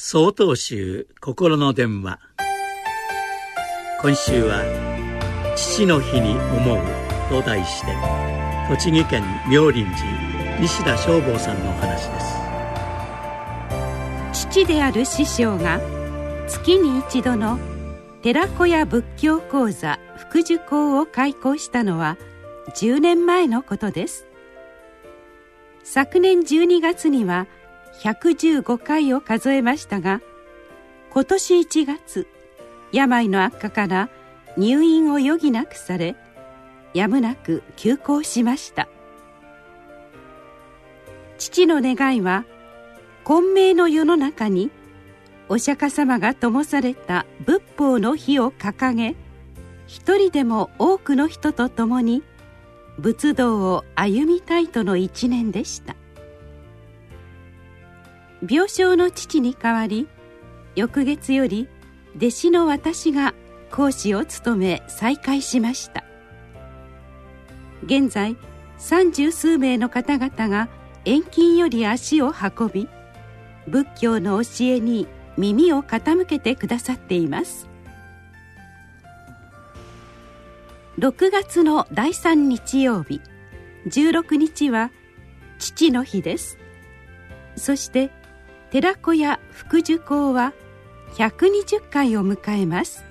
総統集心の電話。今週は「父の日に思う」と題して栃木県妙林寺西田正坊さんのお話です。父である師匠が月に一度の寺子屋仏教講座福寿講を開講したのは10年前のことです。昨年12月には115回を数えましたが今年1月病の悪化から入院を余儀なくされやむなく休校しました。父の願いは混迷の世の中にお釈迦様が灯された仏法の火を掲げ一人でも多くの人と共に仏道を歩みたいとの一年でした。病床の父に代わり翌月より弟子の私が講師を務め再開しました。現在三十数名の方々が遠近より足を運び仏教の教えに耳を傾けてくださっています。6月の第3日曜日16日は父の日です。そして寺子屋福寿講は120回を迎えます。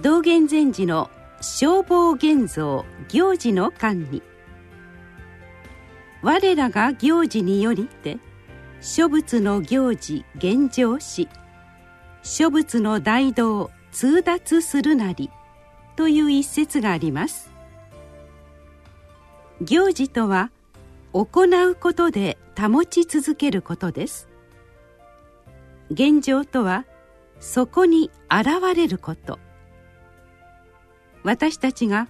道元禅師の消防現像行事の間に我らが行事によりて諸仏の行事現状し諸仏の大道通達するなりという一節があります。行事とは行うことで保ち続けることです。現状とはそこに現れること。私たちが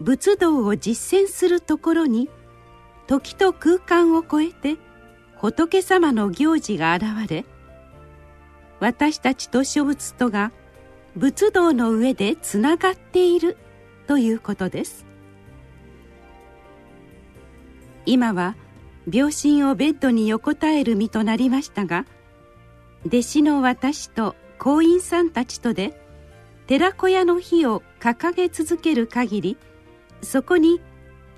仏道を実践するところに時と空間を超えて仏様の行事が現れ私たちと諸仏とが仏道の上でつながっているということです。今は病身をベッドに横たえる身となりましたが弟子の私と行員さんたちとで寺子屋の火を掲げ続ける限りそこに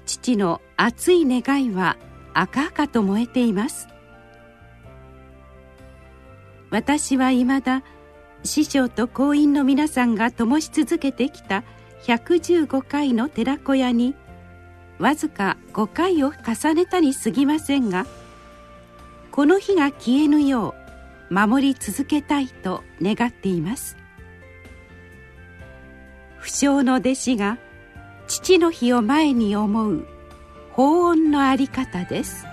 父の熱い願いは赤々と燃えています。私はいまだ師匠と行員の皆さんが灯し続けてきた115回の寺子屋にわずか5回を重ねたに過ぎませんがこの日が消えぬよう守り続けたいと願っています。不詳の弟子が父の日を前に思う法恩のあり方です。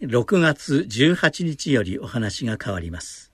6月18日よりお話が変わります。